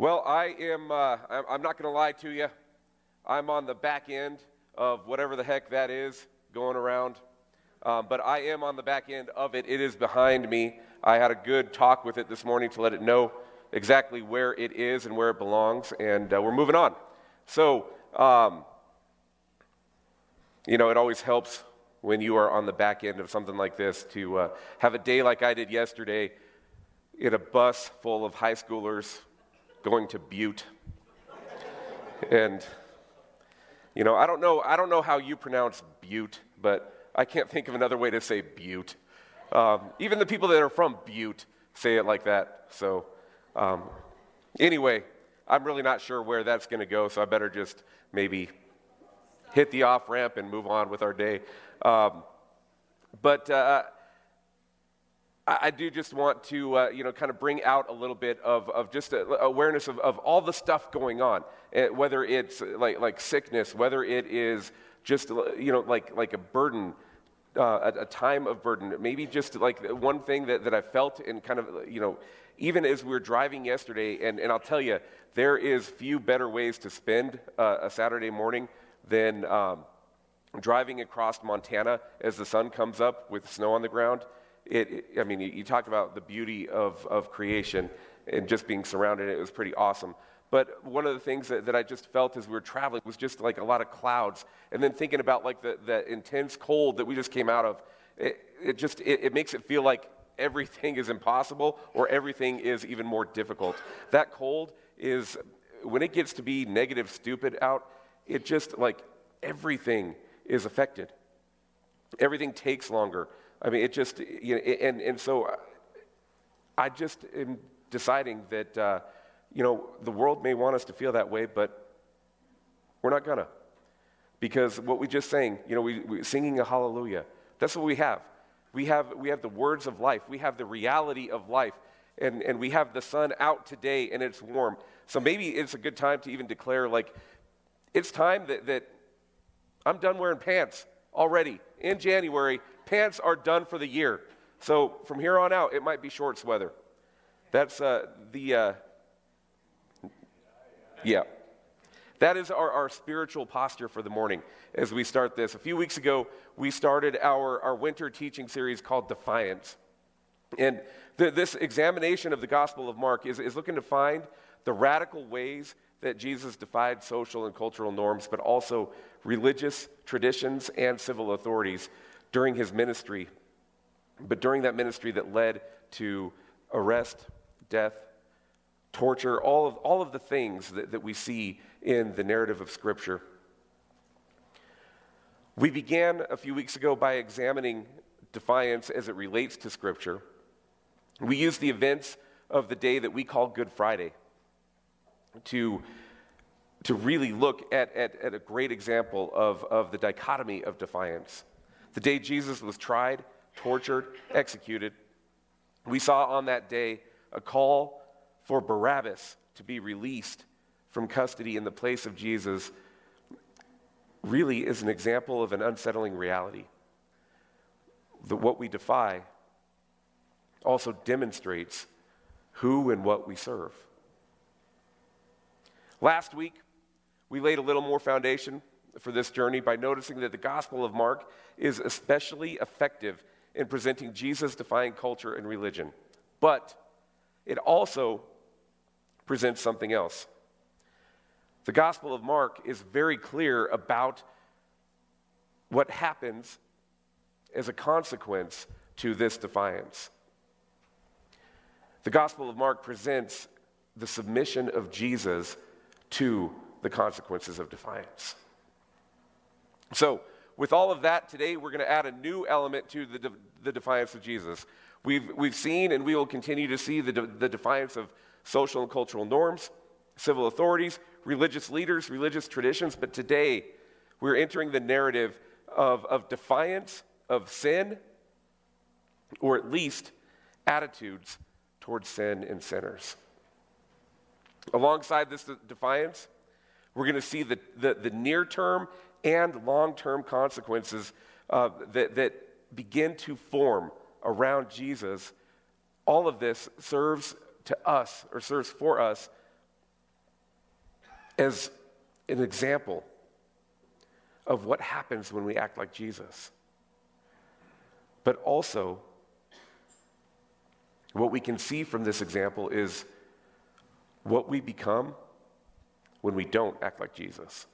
Well, I am, uh, I'm not going to lie to you. I'm on the back end of whatever the heck that is going around. Um, but I am on the back end of it. It is behind me. I had a good talk with it this morning to let it know exactly where it is and where it belongs, and uh, we're moving on. So, um, you know, it always helps when you are on the back end of something like this to uh, have a day like I did yesterday in a bus full of high schoolers going to Butte. and, you know, I don't know, I don't know how you pronounce Butte, but I can't think of another way to say Butte. Um, even the people that are from Butte say it like that. So, um, anyway, I'm really not sure where that's going to go, so I better just maybe hit the off ramp and move on with our day. Um, but uh, I, do just want to, uh, you know, kind of bring out a little bit of, of just a, awareness of, of all the stuff going on, eh, whether it's like, like sickness, whether it is just, you know, like, like a burden, uh, a, a, time of burden. Maybe just like one thing that, that I felt and kind of, you know, even as we were driving yesterday, and, and I'll tell you, there is few better ways to spend uh, a Saturday morning than um, driving across Montana as the sun comes up with snow on the ground it, I mean, you, you, talked about the beauty of, of creation and just being surrounded. It was pretty awesome. But one of the things that, that I just felt as we were traveling was just like a lot of clouds. And then thinking about like the, the intense cold that we just came out of, it, it just, it, it makes it feel like everything is impossible or everything is even more difficult. That cold is, when it gets to be negative, stupid out, it just like everything is affected. Everything takes longer. I mean, it just, you know, and, and so I just am deciding that, uh, you know, the world may want us to feel that way, but we're not gonna. Because what we just sang, you know, we, we singing a hallelujah, that's what we have. We have, we have the words of life, we have the reality of life, and, and we have the sun out today and it's warm. So maybe it's a good time to even declare, like, it's time that, that I'm done wearing pants already in January pants are done for the year. So from here on out, it might be shorts weather. That's uh, the, uh, yeah. That is our, our spiritual posture for the morning as we start this. A few weeks ago, we started our, our winter teaching series called Defiance. And the, this examination of the Gospel of Mark is, is looking to find the radical ways that Jesus defied social and cultural norms, but also religious traditions and civil authorities during his ministry, but during that ministry that led to arrest, death, torture, all of, all of the things that, that we see in the narrative of Scripture. We began a few weeks ago by examining defiance as it relates to Scripture. We used the events of the day that we call Good Friday to, to really look at, at, at a great example of, of the dichotomy of defiance. The day Jesus was tried, tortured, executed, we saw on that day a call for Barabbas to be released from custody in the place of Jesus really is an example of an unsettling reality. That what we defy also demonstrates who and what we serve. Last week, we laid a little more foundation for this journey by noticing that the Gospel of Mark is especially effective in presenting Jesus defying culture and religion. But it also presents something else. The Gospel of Mark is very clear about what happens as a consequence to this defiance. The Gospel of Mark presents the submission of Jesus to the consequences of defiance. So, with all of that, today we're going to add a new element to the, de- the defiance of Jesus. We've, we've seen and we will continue to see the, de- the defiance of social and cultural norms, civil authorities, religious leaders, religious traditions, but today we're entering the narrative of, of defiance of sin, or at least attitudes towards sin and sinners. Alongside this defiance, we're going to see the, the, the near term and long term consequences uh, that, that begin to form around Jesus, all of this serves to us or serves for us as an example of what happens when we act like Jesus. But also, what we can see from this example is what we become when we don't act like Jesus.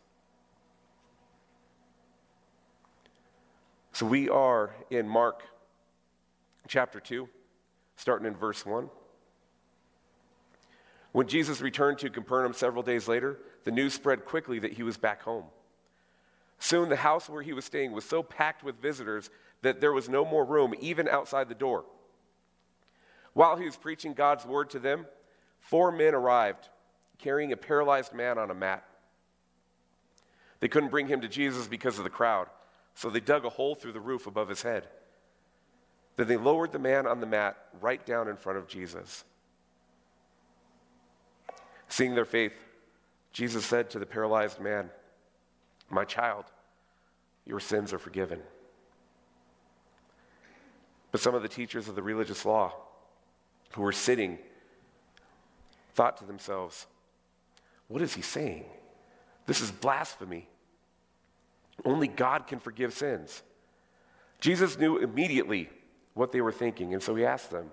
So we are in Mark chapter 2, starting in verse 1. When Jesus returned to Capernaum several days later, the news spread quickly that he was back home. Soon the house where he was staying was so packed with visitors that there was no more room, even outside the door. While he was preaching God's word to them, four men arrived carrying a paralyzed man on a mat. They couldn't bring him to Jesus because of the crowd, so they dug a hole through the roof above his head. Then they lowered the man on the mat right down in front of Jesus. Seeing their faith, Jesus said to the paralyzed man, My child, your sins are forgiven. But some of the teachers of the religious law who were sitting thought to themselves, What is he saying? This is blasphemy. Only God can forgive sins. Jesus knew immediately what they were thinking, and so he asked them,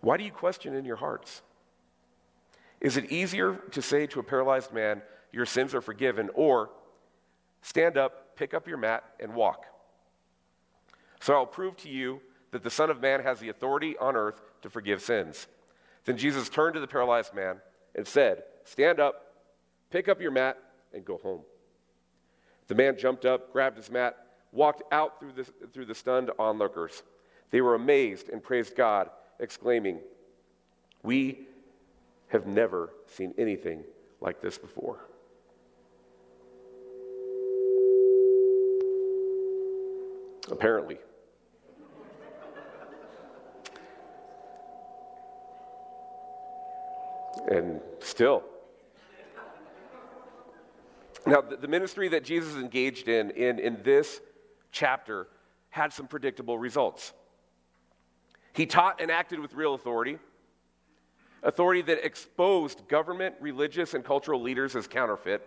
Why do you question in your hearts? Is it easier to say to a paralyzed man, Your sins are forgiven, or stand up, pick up your mat, and walk? So I'll prove to you that the Son of Man has the authority on earth to forgive sins. Then Jesus turned to the paralyzed man and said, Stand up, pick up your mat, and go home. The man jumped up, grabbed his mat, walked out through the, through the stunned onlookers. They were amazed and praised God, exclaiming, We have never seen anything like this before. Apparently. and still. Now, the, ministry that Jesus engaged in, in in this chapter had some predictable results. He taught and acted with real authority authority that exposed government, religious, and cultural leaders as counterfeit.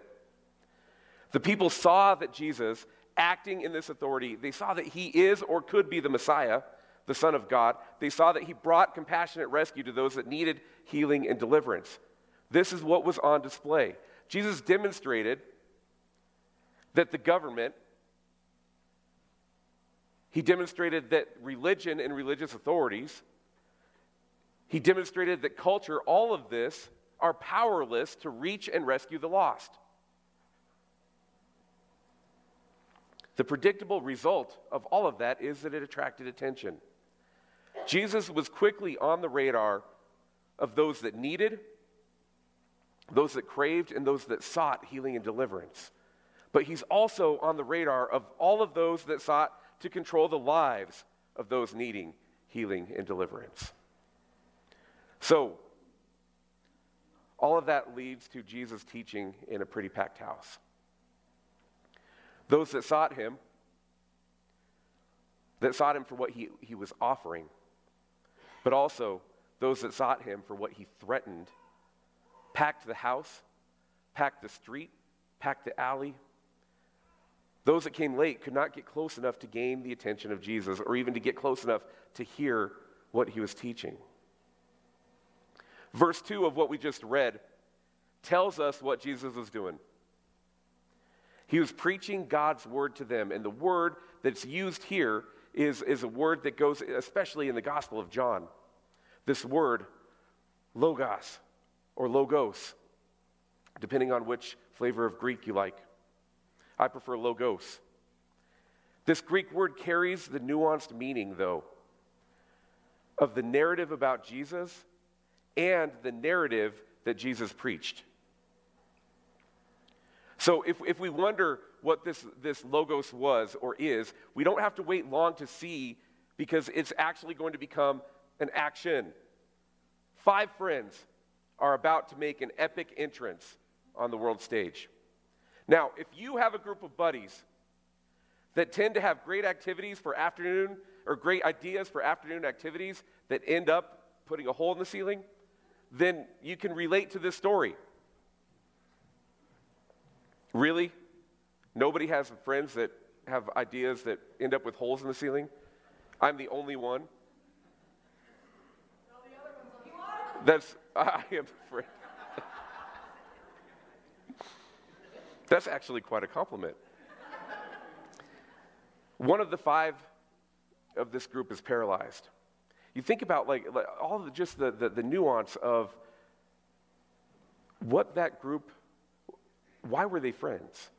The people saw that Jesus, acting in this authority, they saw that he is or could be the Messiah, the Son of God. They saw that he brought compassionate rescue to those that needed healing and deliverance. This is what was on display. Jesus demonstrated that the government, he demonstrated that religion and religious authorities he demonstrated that culture, all of this, are powerless to reach and rescue the lost. The predictable result of all of that is that it attracted attention. Jesus was quickly on the radar of those that needed, those that craved, and those that sought healing and deliverance. But he's also on the radar of all of those that sought to control the lives of those needing healing and deliverance. So, all of that leads to Jesus teaching in a pretty packed house. Those that sought him, that sought him for what he, he was offering, but also those that sought him for what he threatened, packed the house, packed the street, packed the alley. Those that came late could not get close enough to gain the attention of Jesus or even to get close enough to hear what he was teaching. Verse 2 of what we just read tells us what Jesus was doing. He was preaching God's word to them, and the word that's used here is, is a word that goes, especially in the Gospel of John. This word, logos or logos, depending on which flavor of Greek you like. I prefer logos. This Greek word carries the nuanced meaning, though, of the narrative about Jesus and the narrative that Jesus preached. So if, if we wonder what this, this logos was or is, we don't have to wait long to see because it's actually going to become an action. Five friends are about to make an epic entrance on the world stage. Now, if you have a group of buddies that tend to have great activities for afternoon or great ideas for afternoon activities that end up putting a hole in the ceiling, then you can relate to this story. Really? Nobody has friends that have ideas that end up with holes in the ceiling? I'm the only one. That's, I am a friend. That's actually quite a compliment. One of the five of this group is paralyzed. You think about like, like all the, just the, the, the nuance of what that group, why were they friends?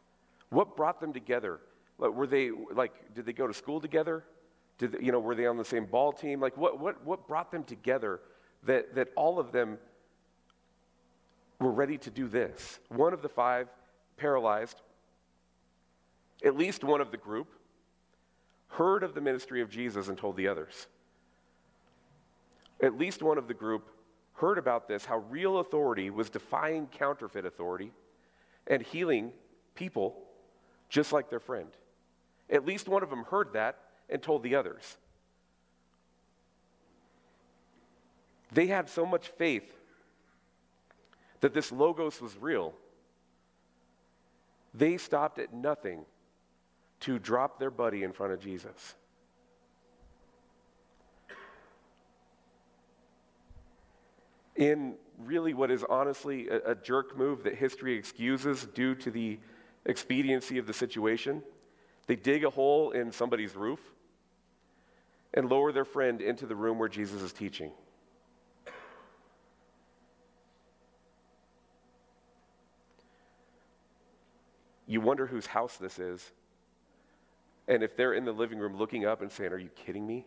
What brought them together? Like, were they like, did they go to school together? Did you know, were they on the same ball team? Like, what, what, what brought them together that, that all of them were ready to do this? One of the five, paralyzed, at least one of the group, heard of the ministry of Jesus and told the others. At least one of the group heard about this, how real authority was defying counterfeit authority and healing people just like their friend. At least one of them heard that and told the others. They had so much faith that this Logos was real. They stopped at nothing to drop their buddy in front of Jesus. In really what is honestly a, a jerk move that history excuses due to the expediency of the situation, they dig a hole in somebody's roof and lower their friend into the room where Jesus is teaching. You wonder whose house this is. And if they're in the living room looking up and saying, Are you kidding me?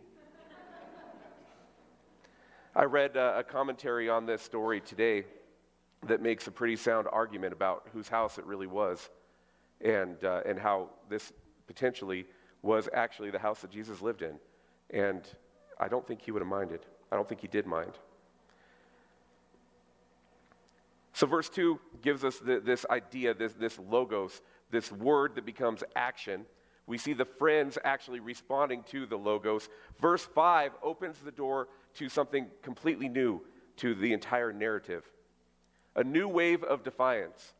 I read uh, a commentary on this story today that makes a pretty sound argument about whose house it really was and, uh, and how this potentially was actually the house that Jesus lived in. And I don't think he would have minded. I don't think he did mind. So, verse 2 gives us the, this idea, this, this logos, this word that becomes action. We see the friends actually responding to the logos. Verse 5 opens the door to something completely new to the entire narrative a new wave of defiance.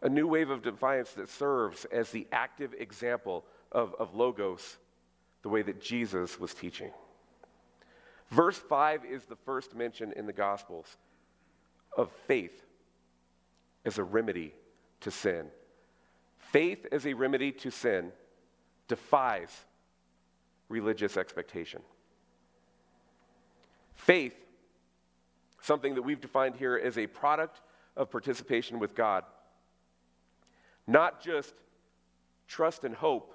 A new wave of defiance that serves as the active example of, of logos, the way that Jesus was teaching. Verse 5 is the first mention in the Gospels of faith as a remedy to sin. Faith as a remedy to sin defies religious expectation. Faith, something that we've defined here as a product of participation with God, not just trust and hope,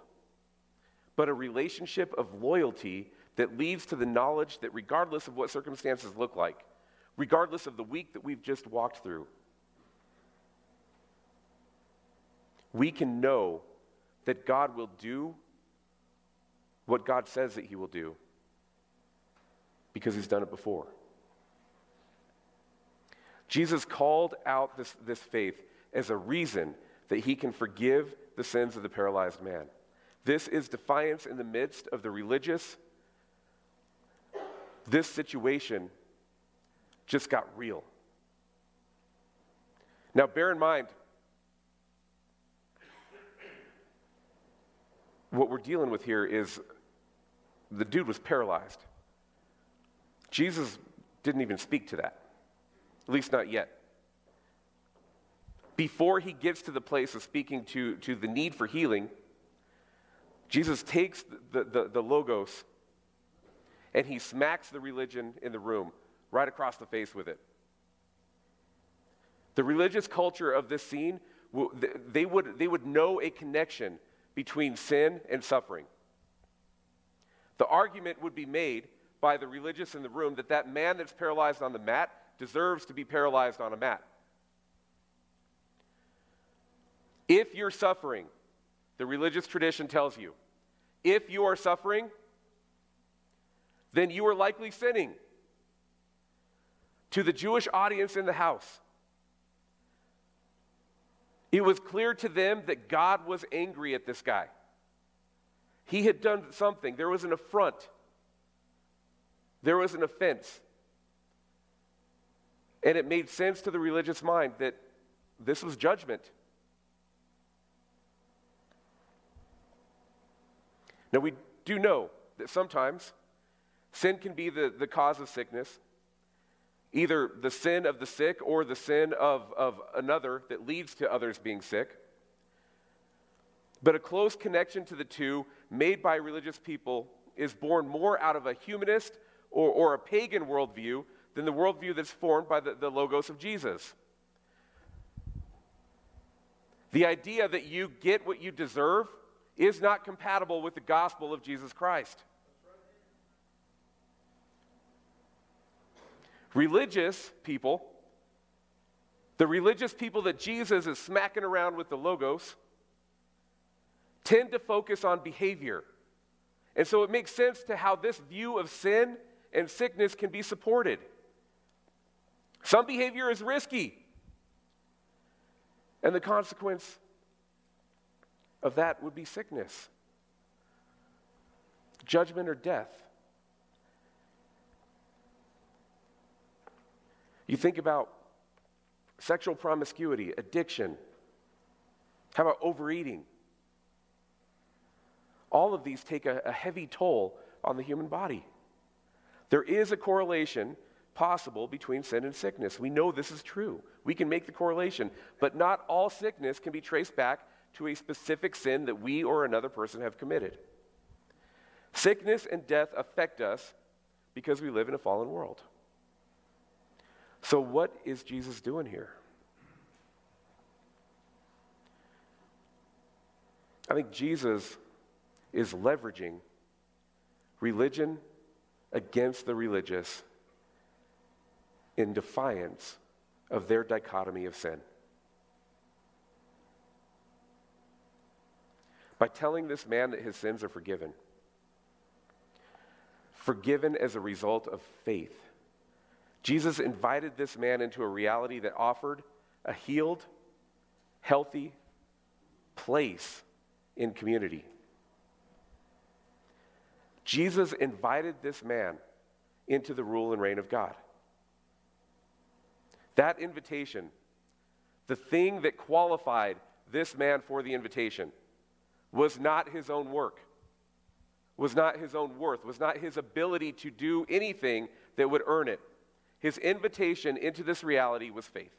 but a relationship of loyalty that leads to the knowledge that regardless of what circumstances look like, regardless of the week that we've just walked through, we can know that God will do what God says that He will do because He's done it before. Jesus called out this, this faith as a reason that He can forgive the sins of the paralyzed man. This is defiance in the midst of the religious. This situation just got real. Now, bear in mind, what we're dealing with here is the dude was paralyzed. Jesus didn't even speak to that, at least not yet. Before he gets to the place of speaking to, to the need for healing, Jesus takes the, the, the logos and he smacks the religion in the room right across the face with it. The religious culture of this scene, they would, they would know a connection between sin and suffering. The argument would be made by the religious in the room that that man that's paralyzed on the mat deserves to be paralyzed on a mat. If you're suffering, the religious tradition tells you, if you are suffering, then you are likely sinning. To the Jewish audience in the house, it was clear to them that God was angry at this guy. He had done something. There was an affront, there was an offense. And it made sense to the religious mind that this was judgment. Now, we do know that sometimes sin can be the, the cause of sickness, either the sin of the sick or the sin of, of another that leads to others being sick. But a close connection to the two made by religious people is born more out of a humanist or, or a pagan worldview than the worldview that's formed by the, the Logos of Jesus. The idea that you get what you deserve is not compatible with the gospel of Jesus Christ. Religious people, the religious people that Jesus is smacking around with the Logos, tend to focus on behavior. And so it makes sense to how this view of sin and sickness can be supported. Some behavior is risky. And the consequence of that would be sickness, judgment, or death. You think about sexual promiscuity, addiction. How about overeating? All of these take a, a heavy toll on the human body. There is a correlation possible between sin and sickness. We know this is true. We can make the correlation, but not all sickness can be traced back to a specific sin that we or another person have committed. Sickness and death affect us because we live in a fallen world. So, what is Jesus doing here? I think Jesus is leveraging religion against the religious in defiance of their dichotomy of sin. by telling this man that his sins are forgiven. Forgiven as a result of faith. Jesus invited this man into a reality that offered a healed, healthy place in community. Jesus invited this man into the rule and reign of God. That invitation, the thing that qualified this man for the invitation, was not his own work, was not his own worth, was not his ability to do anything that would earn it. His invitation into this reality was faith.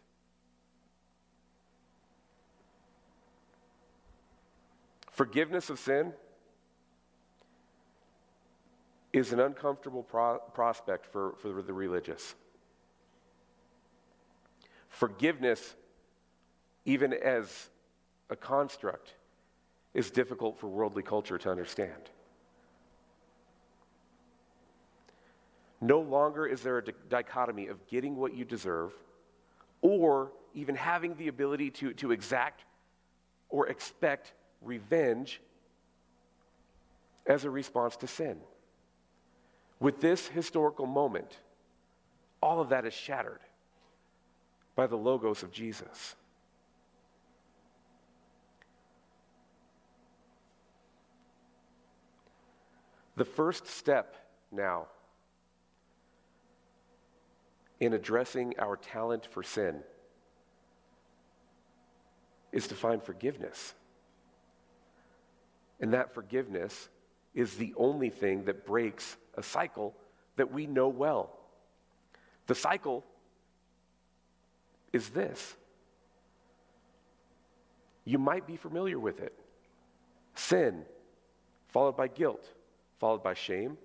Forgiveness of sin is an uncomfortable pro- prospect for, for the religious. Forgiveness, even as a construct, is difficult for worldly culture to understand. No longer is there a dichotomy of getting what you deserve or even having the ability to, to exact or expect revenge as a response to sin. With this historical moment, all of that is shattered by the logos of Jesus. The first step now in addressing our talent for sin is to find forgiveness. And that forgiveness is the only thing that breaks a cycle that we know well. The cycle is this. You might be familiar with it sin, followed by guilt, followed by shame,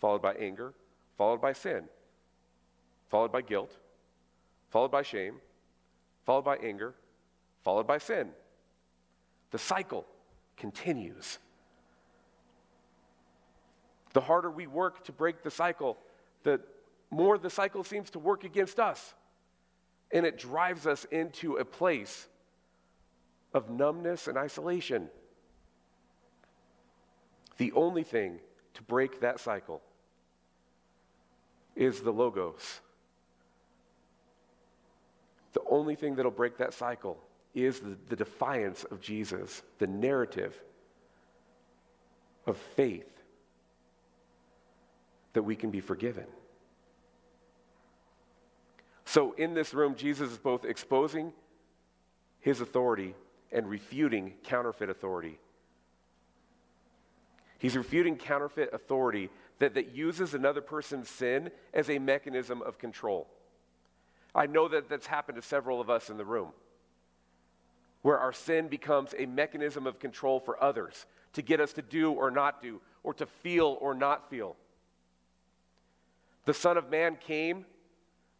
followed by anger, followed by sin, followed by guilt, followed by shame, followed by anger, followed by sin. The cycle continues. The harder we work to break the cycle, the more the cycle seems to work against us. And it drives us into a place of numbness and isolation. The only thing to break that cycle is the Logos. Only thing that'll break that cycle is the, the defiance of Jesus, the narrative of faith that we can be forgiven. So, in this room, Jesus is both exposing his authority and refuting counterfeit authority. He's refuting counterfeit authority that, that uses another person's sin as a mechanism of control. I know that that's happened to several of us in the room, where our sin becomes a mechanism of control for others to get us to do or not do, or to feel or not feel. The Son of Man came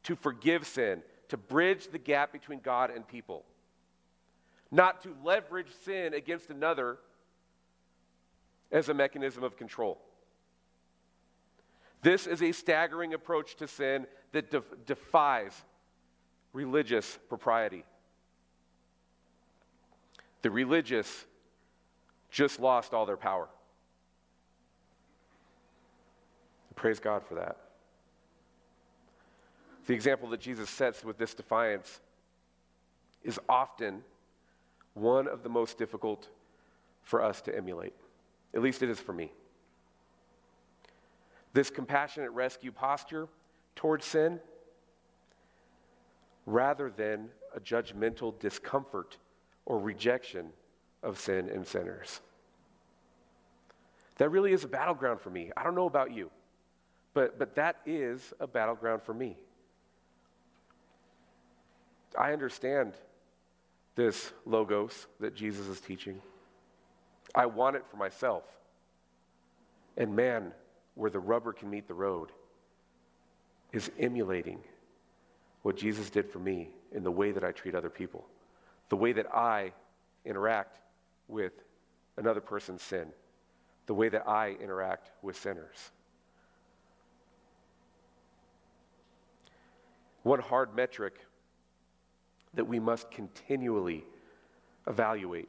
to forgive sin, to bridge the gap between God and people, not to leverage sin against another as a mechanism of control. This is a staggering approach to sin that de- defies religious propriety. The religious just lost all their power. Praise God for that. The example that Jesus sets with this defiance is often one of the most difficult for us to emulate. At least it is for me. This compassionate rescue posture towards sin, rather than a judgmental discomfort or rejection of sin and sinners. That really is a battleground for me. I don't know about you, but, but that is a battleground for me. I understand this logos that Jesus is teaching. I want it for myself. And man, where the rubber can meet the road is emulating what Jesus did for me in the way that I treat other people, the way that I interact with another person's sin, the way that I interact with sinners. One hard metric that we must continually evaluate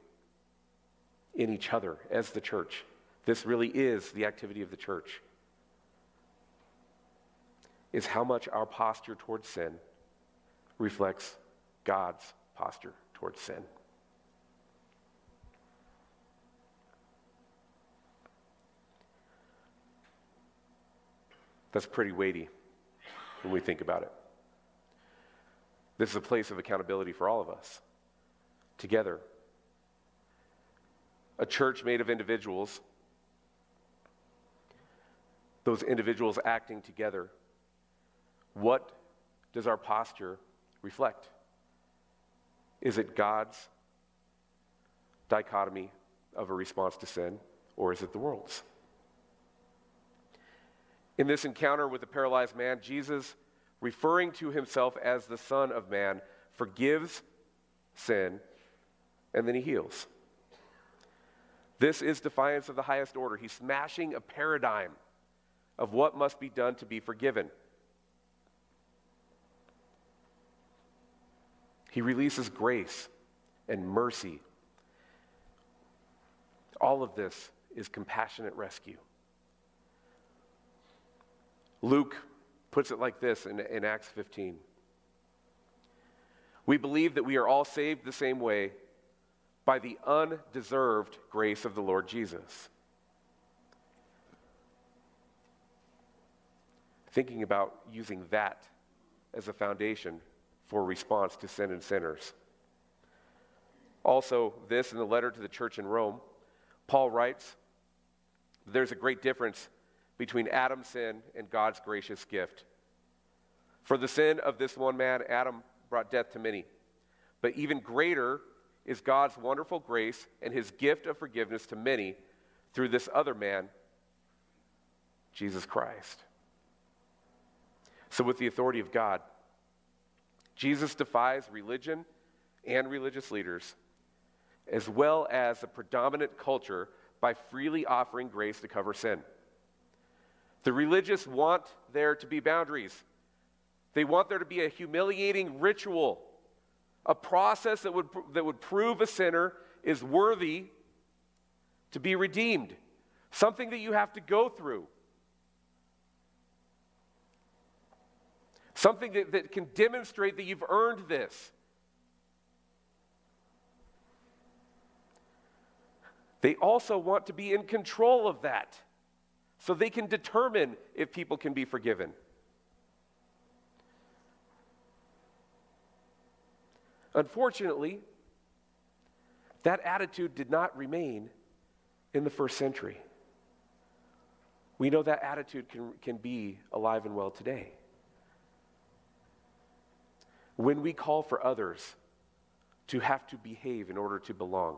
in each other as the church. This really is the activity of the church. Is how much our posture towards sin reflects God's posture towards sin. That's pretty weighty when we think about it. This is a place of accountability for all of us together a church made of individuals, those individuals acting together, what does our posture reflect? Is it God's dichotomy of a response to sin, or is it the world's? In this encounter with the paralyzed man, Jesus, referring to himself as the Son of Man, forgives sin and then he heals. This is defiance of the highest order. He's smashing a paradigm of what must be done to be forgiven. He releases grace and mercy. All of this is compassionate rescue. Luke puts it like this in, in Acts 15 We believe that we are all saved the same way by the undeserved grace of the Lord Jesus. Thinking about using that as a foundation for response to sin and sinners. Also, this in the letter to the church in Rome, Paul writes there's a great difference between Adam's sin and God's gracious gift. For the sin of this one man, Adam brought death to many. But even greater is God's wonderful grace and his gift of forgiveness to many through this other man, Jesus Christ. So, with the authority of God, Jesus defies religion and religious leaders, as well as the predominant culture, by freely offering grace to cover sin. The religious want there to be boundaries. They want there to be a humiliating ritual a process that would, that would prove a sinner is worthy to be redeemed, something that you have to go through, something that, that can demonstrate that you've earned this. They also want to be in control of that so they can determine if people can be forgiven. Unfortunately, That attitude did not remain in the first century. We know that attitude can, can be alive and well today. When we call for others to have to behave in order to belong,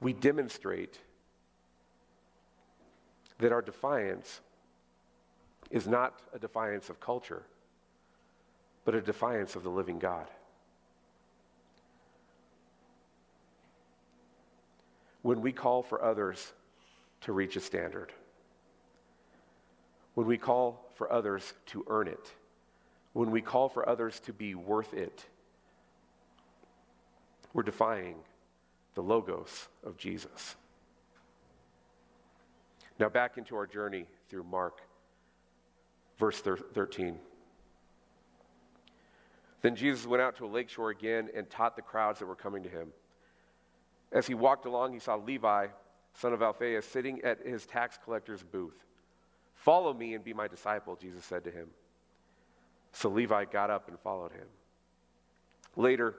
we demonstrate that our defiance is not a defiance of culture, but a defiance of the living God. When we call for others to reach a standard, when we call for others to earn it, when we call for others to be worth it, we're defying the logos of Jesus. Now, back into our journey through Mark, verse 13. Then Jesus went out to a lakeshore again and taught the crowds that were coming to him. As he walked along, he saw Levi, son of Alphaeus, sitting at his tax collector's booth. Follow me and be my disciple, Jesus said to him. So Levi got up and followed him. Later,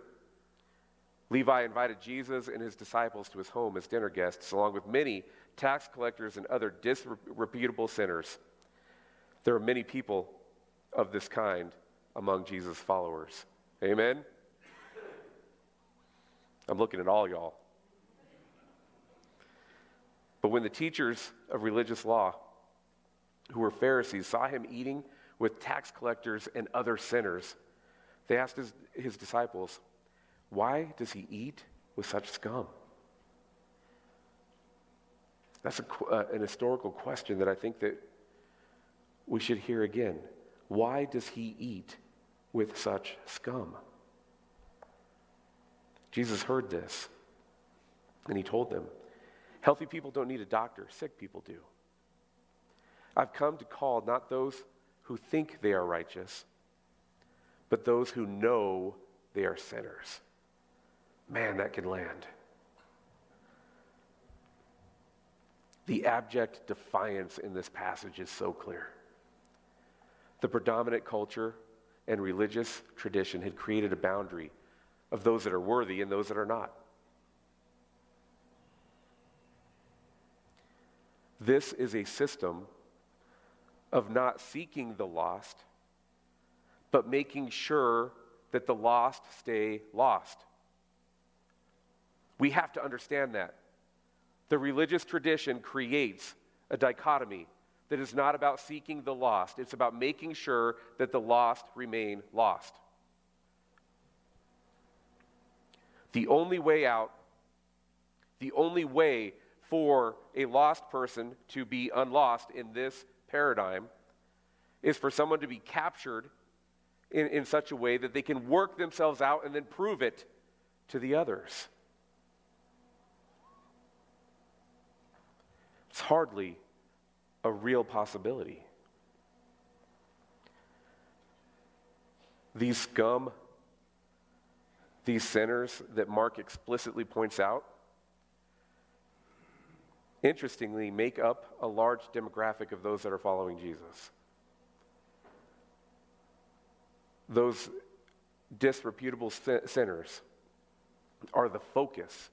Levi invited Jesus and his disciples to his home as dinner guests, along with many tax collectors and other disreputable sinners. There are many people of this kind among Jesus' followers. Amen? I'm looking at all y'all. But when the teachers of religious law, who were Pharisees, saw him eating with tax collectors and other sinners, they asked his, his disciples, why does he eat with such scum? That's a, uh, an historical question that I think that we should hear again. Why does he eat with such scum? Jesus heard this and he told them, Healthy people don't need a doctor, sick people do. I've come to call not those who think they are righteous, but those who know they are sinners. Man, that can land. The abject defiance in this passage is so clear. The predominant culture and religious tradition had created a boundary of those that are worthy and those that are not. This is a system of not seeking the lost, but making sure that the lost stay lost. We have to understand that. The religious tradition creates a dichotomy that is not about seeking the lost, it's about making sure that the lost remain lost. The only way out, the only way for a lost person to be unlost in this paradigm is for someone to be captured in, in such a way that they can work themselves out and then prove it to the others. It's hardly a real possibility. These scum, these sinners that Mark explicitly points out, interestingly, make up a large demographic of those that are following Jesus. Those disreputable sinners are the focus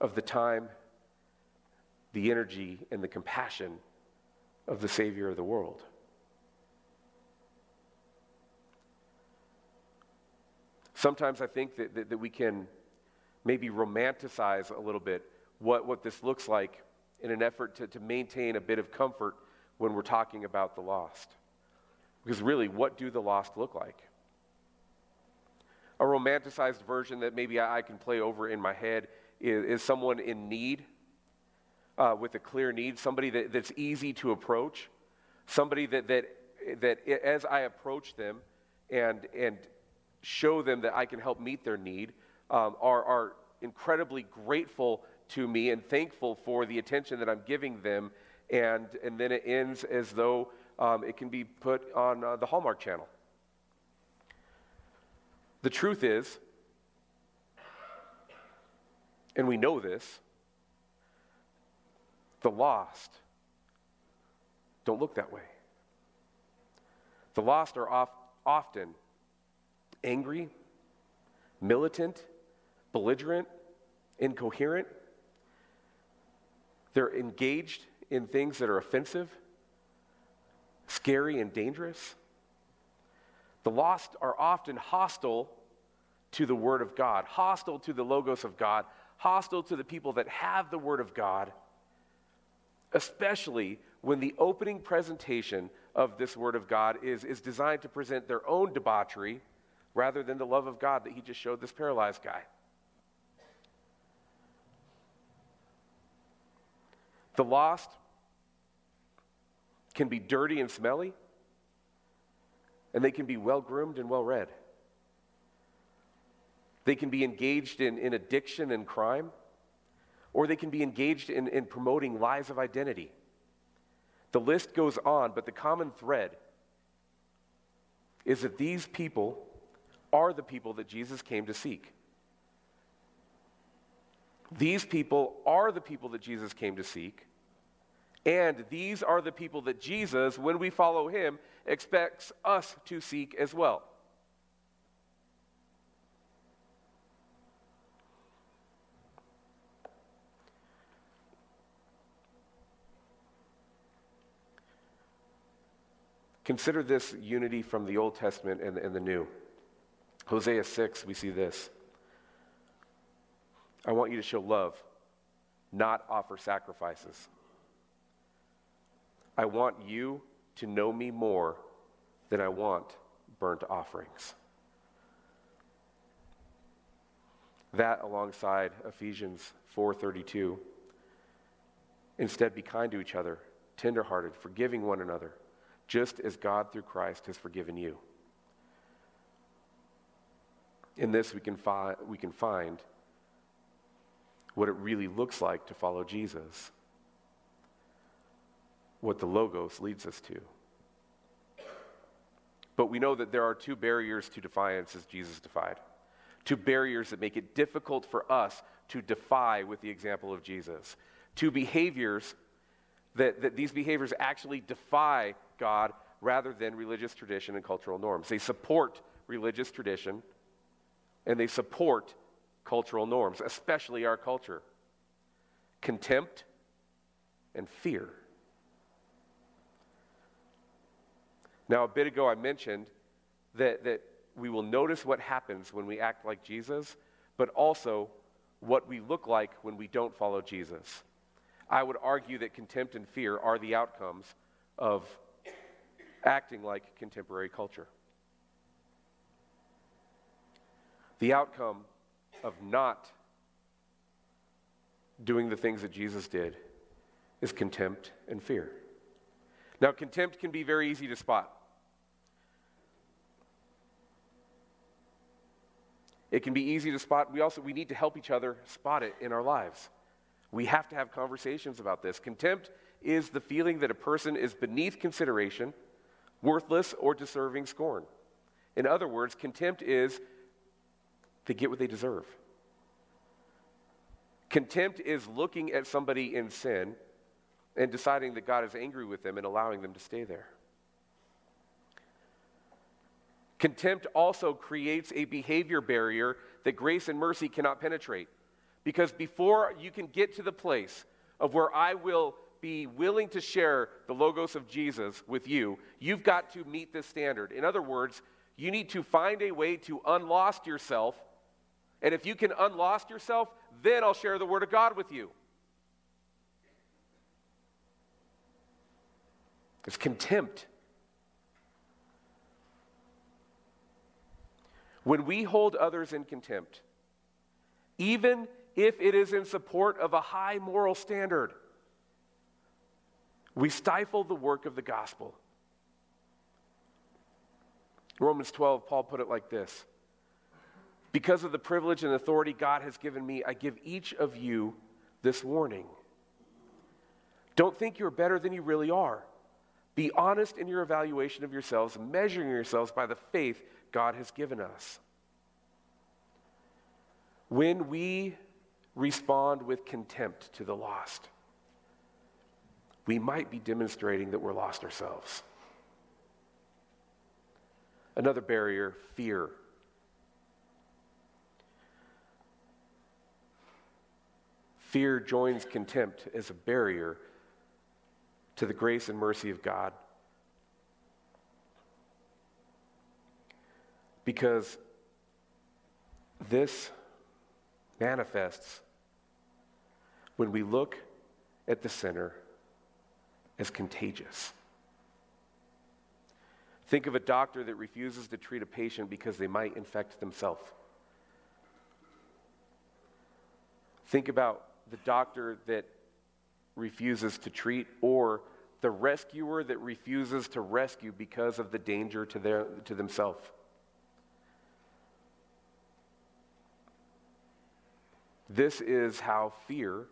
of the time, the energy, and the compassion of the Savior of the world. Sometimes I think that, that, that we can maybe romanticize a little bit what, what this looks like in an effort to, to maintain a bit of comfort when we're talking about the lost. Because really, what do the lost look like? A romanticized version that maybe I, can play over in my head is, is someone in need, uh, with a clear need, somebody that, that's easy to approach, somebody that, that, that as I approach them and, and show them that I can help meet their need, um, are, are incredibly grateful to me and thankful for the attention that I'm giving them. And, and then it ends as though um, it can be put on uh, the Hallmark channel. The truth is, and we know this, the lost don't look that way. The lost are oft, often angry, militant, belligerent, incoherent. They're engaged in things that are offensive, scary, and dangerous. The lost are often hostile to the Word of God, hostile to the Logos of God, hostile to the people that have the Word of God, especially when the opening presentation of this Word of God is, is designed to present their own debauchery rather than the love of God that He just showed this paralyzed guy. The lost can be dirty and smelly, and they can be well groomed and well read. They can be engaged in, in addiction and crime, or they can be engaged in, in promoting lies of identity. The list goes on, but the common thread is that these people are the people that Jesus came to seek. These people are the people that Jesus came to seek. And these are the people that Jesus, when we follow him, expects us to seek as well. Consider this unity from the Old Testament and, and the New. Hosea 6, we see this. I want you to show love, not offer sacrifices. I want you to know me more than I want burnt offerings. That alongside Ephesians 4:32. Instead be kind to each other, tenderhearted, forgiving one another just as God through Christ has forgiven you. In this, we can, fi- we can find what it really looks like to follow Jesus, what the Logos leads us to. But we know that there are two barriers to defiance as Jesus defied. Two barriers that make it difficult for us to defy with the example of Jesus. Two behaviors that, that these behaviors actually defy God rather than religious tradition and cultural norms. They support religious tradition and they support cultural norms, especially our culture. Contempt and fear. Now, a bit ago, I mentioned that, that we will notice what happens when we act like Jesus, but also what we look like when we don't follow Jesus. I would argue that contempt and fear are the outcomes of acting like contemporary culture. The outcome of not doing the things that Jesus did is contempt and fear. Now, contempt can be very easy to spot. It can be easy to spot. We also we need to help each other spot it in our lives. We have to have conversations about this. Contempt is the feeling that a person is beneath consideration worthless or deserving scorn. In other words, contempt is they get what they deserve. Contempt is looking at somebody in sin and deciding that God is angry with them and allowing them to stay there. Contempt also creates a behavior barrier that grace and mercy cannot penetrate. Because before you can get to the place of where I will be willing to share the logos of Jesus with you, you've got to meet this standard. In other words, you need to find a way to unlost yourself. And if you can unlost yourself, then I'll share the word of God with you. It's contempt. When we hold others in contempt, even if it is in support of a high moral standard, we stifle the work of the gospel. Romans 12, Paul put it like this Because of the privilege and authority God has given me, I give each of you this warning. Don't think you're better than you really are. Be honest in your evaluation of yourselves, measuring yourselves by the faith God has given us. When we respond with contempt to the lost, we might be demonstrating that we're lost ourselves. Another barrier fear. Fear joins contempt as a barrier to the grace and mercy of God. Because this manifests when we look at the sinner as contagious. Think of a doctor that refuses to treat a patient because they might infect themselves. Think about the doctor that refuses to treat or the rescuer that refuses to rescue because of the danger to, their, to themselves. This is how fear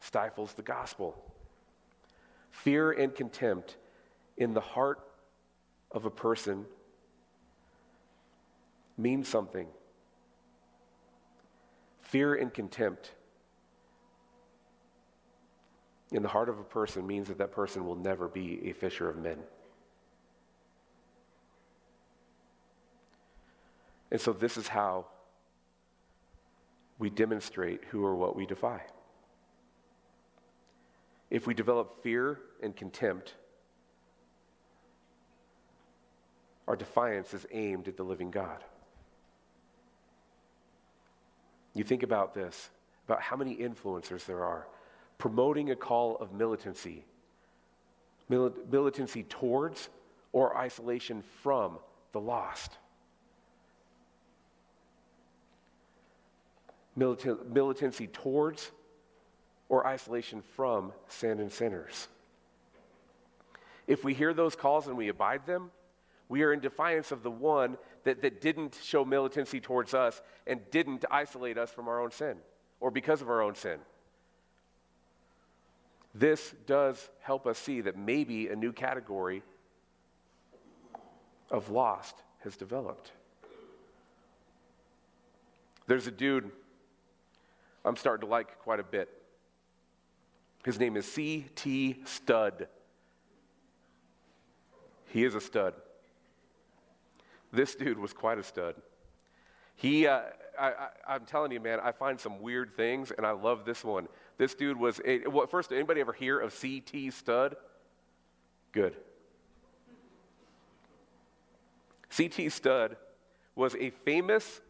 stifles the gospel. Fear and contempt in the heart of a person means something. Fear and contempt in the heart of a person means that that person will never be a fisher of men. And so, this is how we demonstrate who or what we defy. If we develop fear and contempt, our defiance is aimed at the living God. You think about this, about how many influencers there are promoting a call of militancy, militancy towards or isolation from the lost. militancy towards or isolation from sin and sinners. If we hear those calls and we abide them, we are in defiance of the one that, that didn't show militancy towards us and didn't isolate us from our own sin or because of our own sin. This does help us see that maybe a new category of lost has developed. There's a dude I'm starting to like quite a bit. His name is C.T. Studd. He is a stud. This dude was quite a stud. He, uh, I, am telling you, man, I find some weird things, and I love this one. This dude was, a, well, first, anybody ever hear of C.T. Studd? Good. C.T. Studd was a famous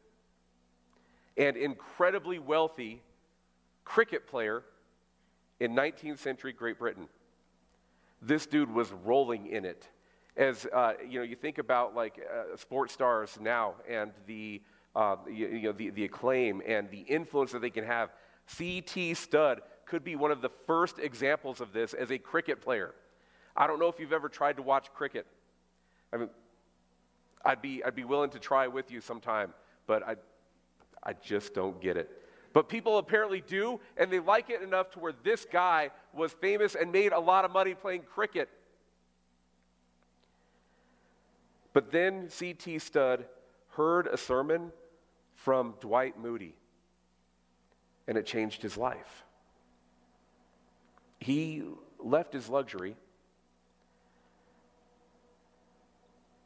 and incredibly wealthy cricket player in 19th century Great Britain. This dude was rolling in it. As uh, you know, you think about like uh, sports stars now and the uh, you, you, know the, the acclaim and the influence that they can have. C.T. Studd could be one of the first examples of this as a cricket player. I don't know if you've ever tried to watch cricket. I mean, I'd be, I'd be willing to try with you sometime, but I, I just don't get it. But people apparently do, and they like it enough to where this guy was famous and made a lot of money playing cricket. But then C.T. Studd heard a sermon from Dwight Moody, and it changed his life. He left his luxury,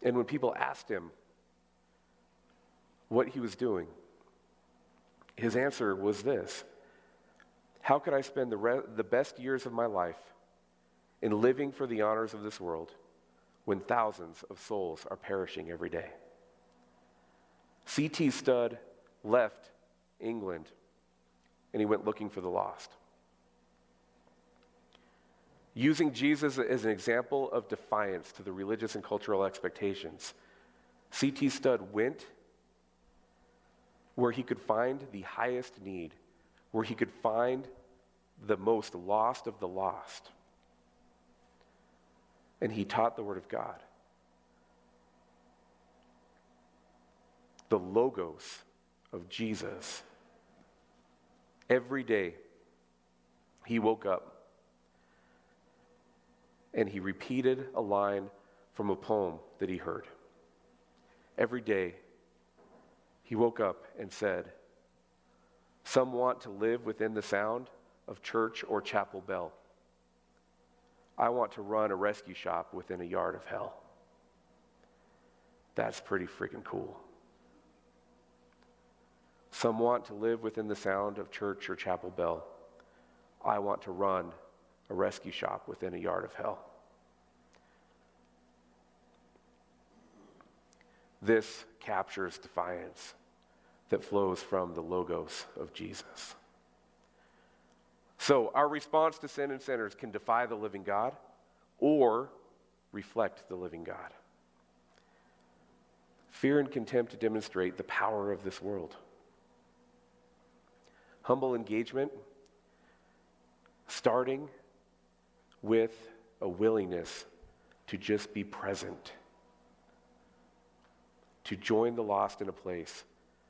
and when people asked him what he was doing, his answer was this How could I spend the, re- the best years of my life in living for the honors of this world when thousands of souls are perishing every day? C.T. Studd left England and he went looking for the lost. Using Jesus as an example of defiance to the religious and cultural expectations, C.T. Studd went where he could find the highest need, where he could find the most lost of the lost. And he taught the Word of God. The Logos of Jesus. Every day, he woke up and he repeated a line from a poem that he heard. Every day, he woke up and said, Some want to live within the sound of church or chapel bell. I want to run a rescue shop within a yard of hell. That's pretty freaking cool. Some want to live within the sound of church or chapel bell. I want to run a rescue shop within a yard of hell. This captures defiance that flows from the logos of Jesus. So, our response to sin and sinners can defy the living God or reflect the living God. Fear and contempt demonstrate the power of this world. Humble engagement, starting with a willingness to just be present, to join the lost in a place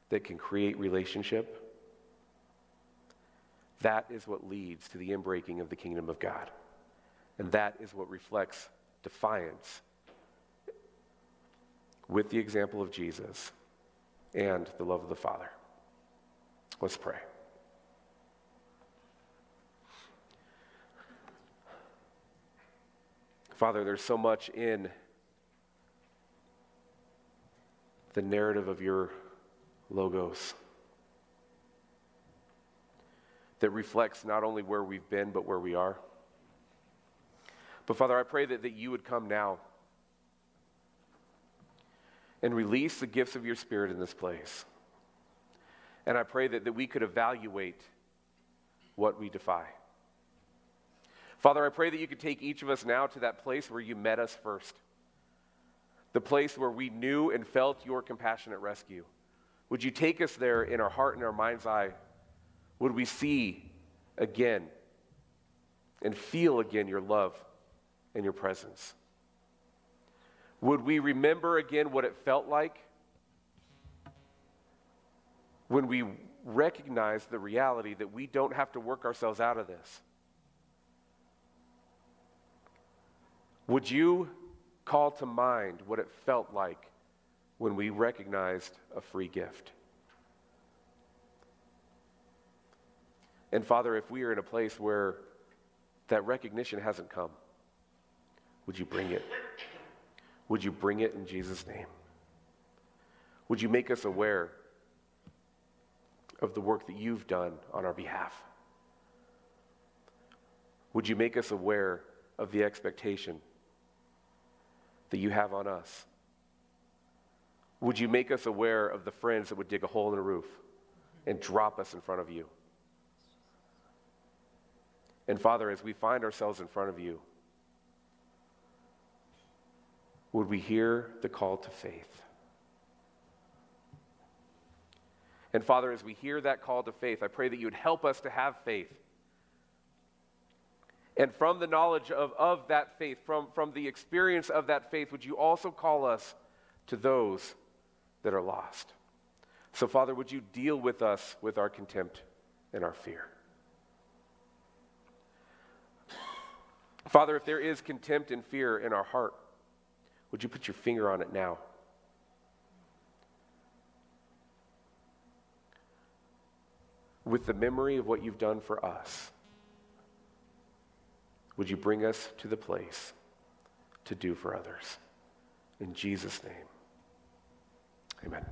that can create relationship. That is what leads to the inbreaking of the kingdom of God. And that is what reflects defiance with the example of Jesus and the love of the Father. Let's pray. Father, there's so much in the narrative of your logos that reflects not only where we've been, but where we are. But Father, I pray that, that you would come now and release the gifts of your Spirit in this place. And I pray that, that we could evaluate what we defy. Father, I pray that you could take each of us now to that place where you met us first. The place where we knew and felt your compassionate rescue. Would you take us there in our heart and our mind's eye? Would we see again and feel again your love and your presence? Would we remember again what it felt like when we recognize the reality that we don't have to work ourselves out of this? Would you call to mind what it felt like when we recognized a free gift? And Father, if we are in a place where that recognition hasn't come, would you bring it? Would you bring it in Jesus' name? Would you make us aware of the work that you've done on our behalf? Would you make us aware of the expectation that you have on us? Would you make us aware of the friends that would dig a hole in the roof and drop us in front of you? And Father, as we find ourselves in front of you, would we hear the call to faith? And Father, as we hear that call to faith, I pray that you would help us to have faith and from the knowledge of, of that faith, from, from the experience of that faith, would you also call us to those that are lost? So, Father, would you deal with us with our contempt and our fear? Father, if there is contempt and fear in our heart, would you put your finger on it now? With the memory of what you've done for us. Would you bring us to the place to do for others? In Jesus' name, amen.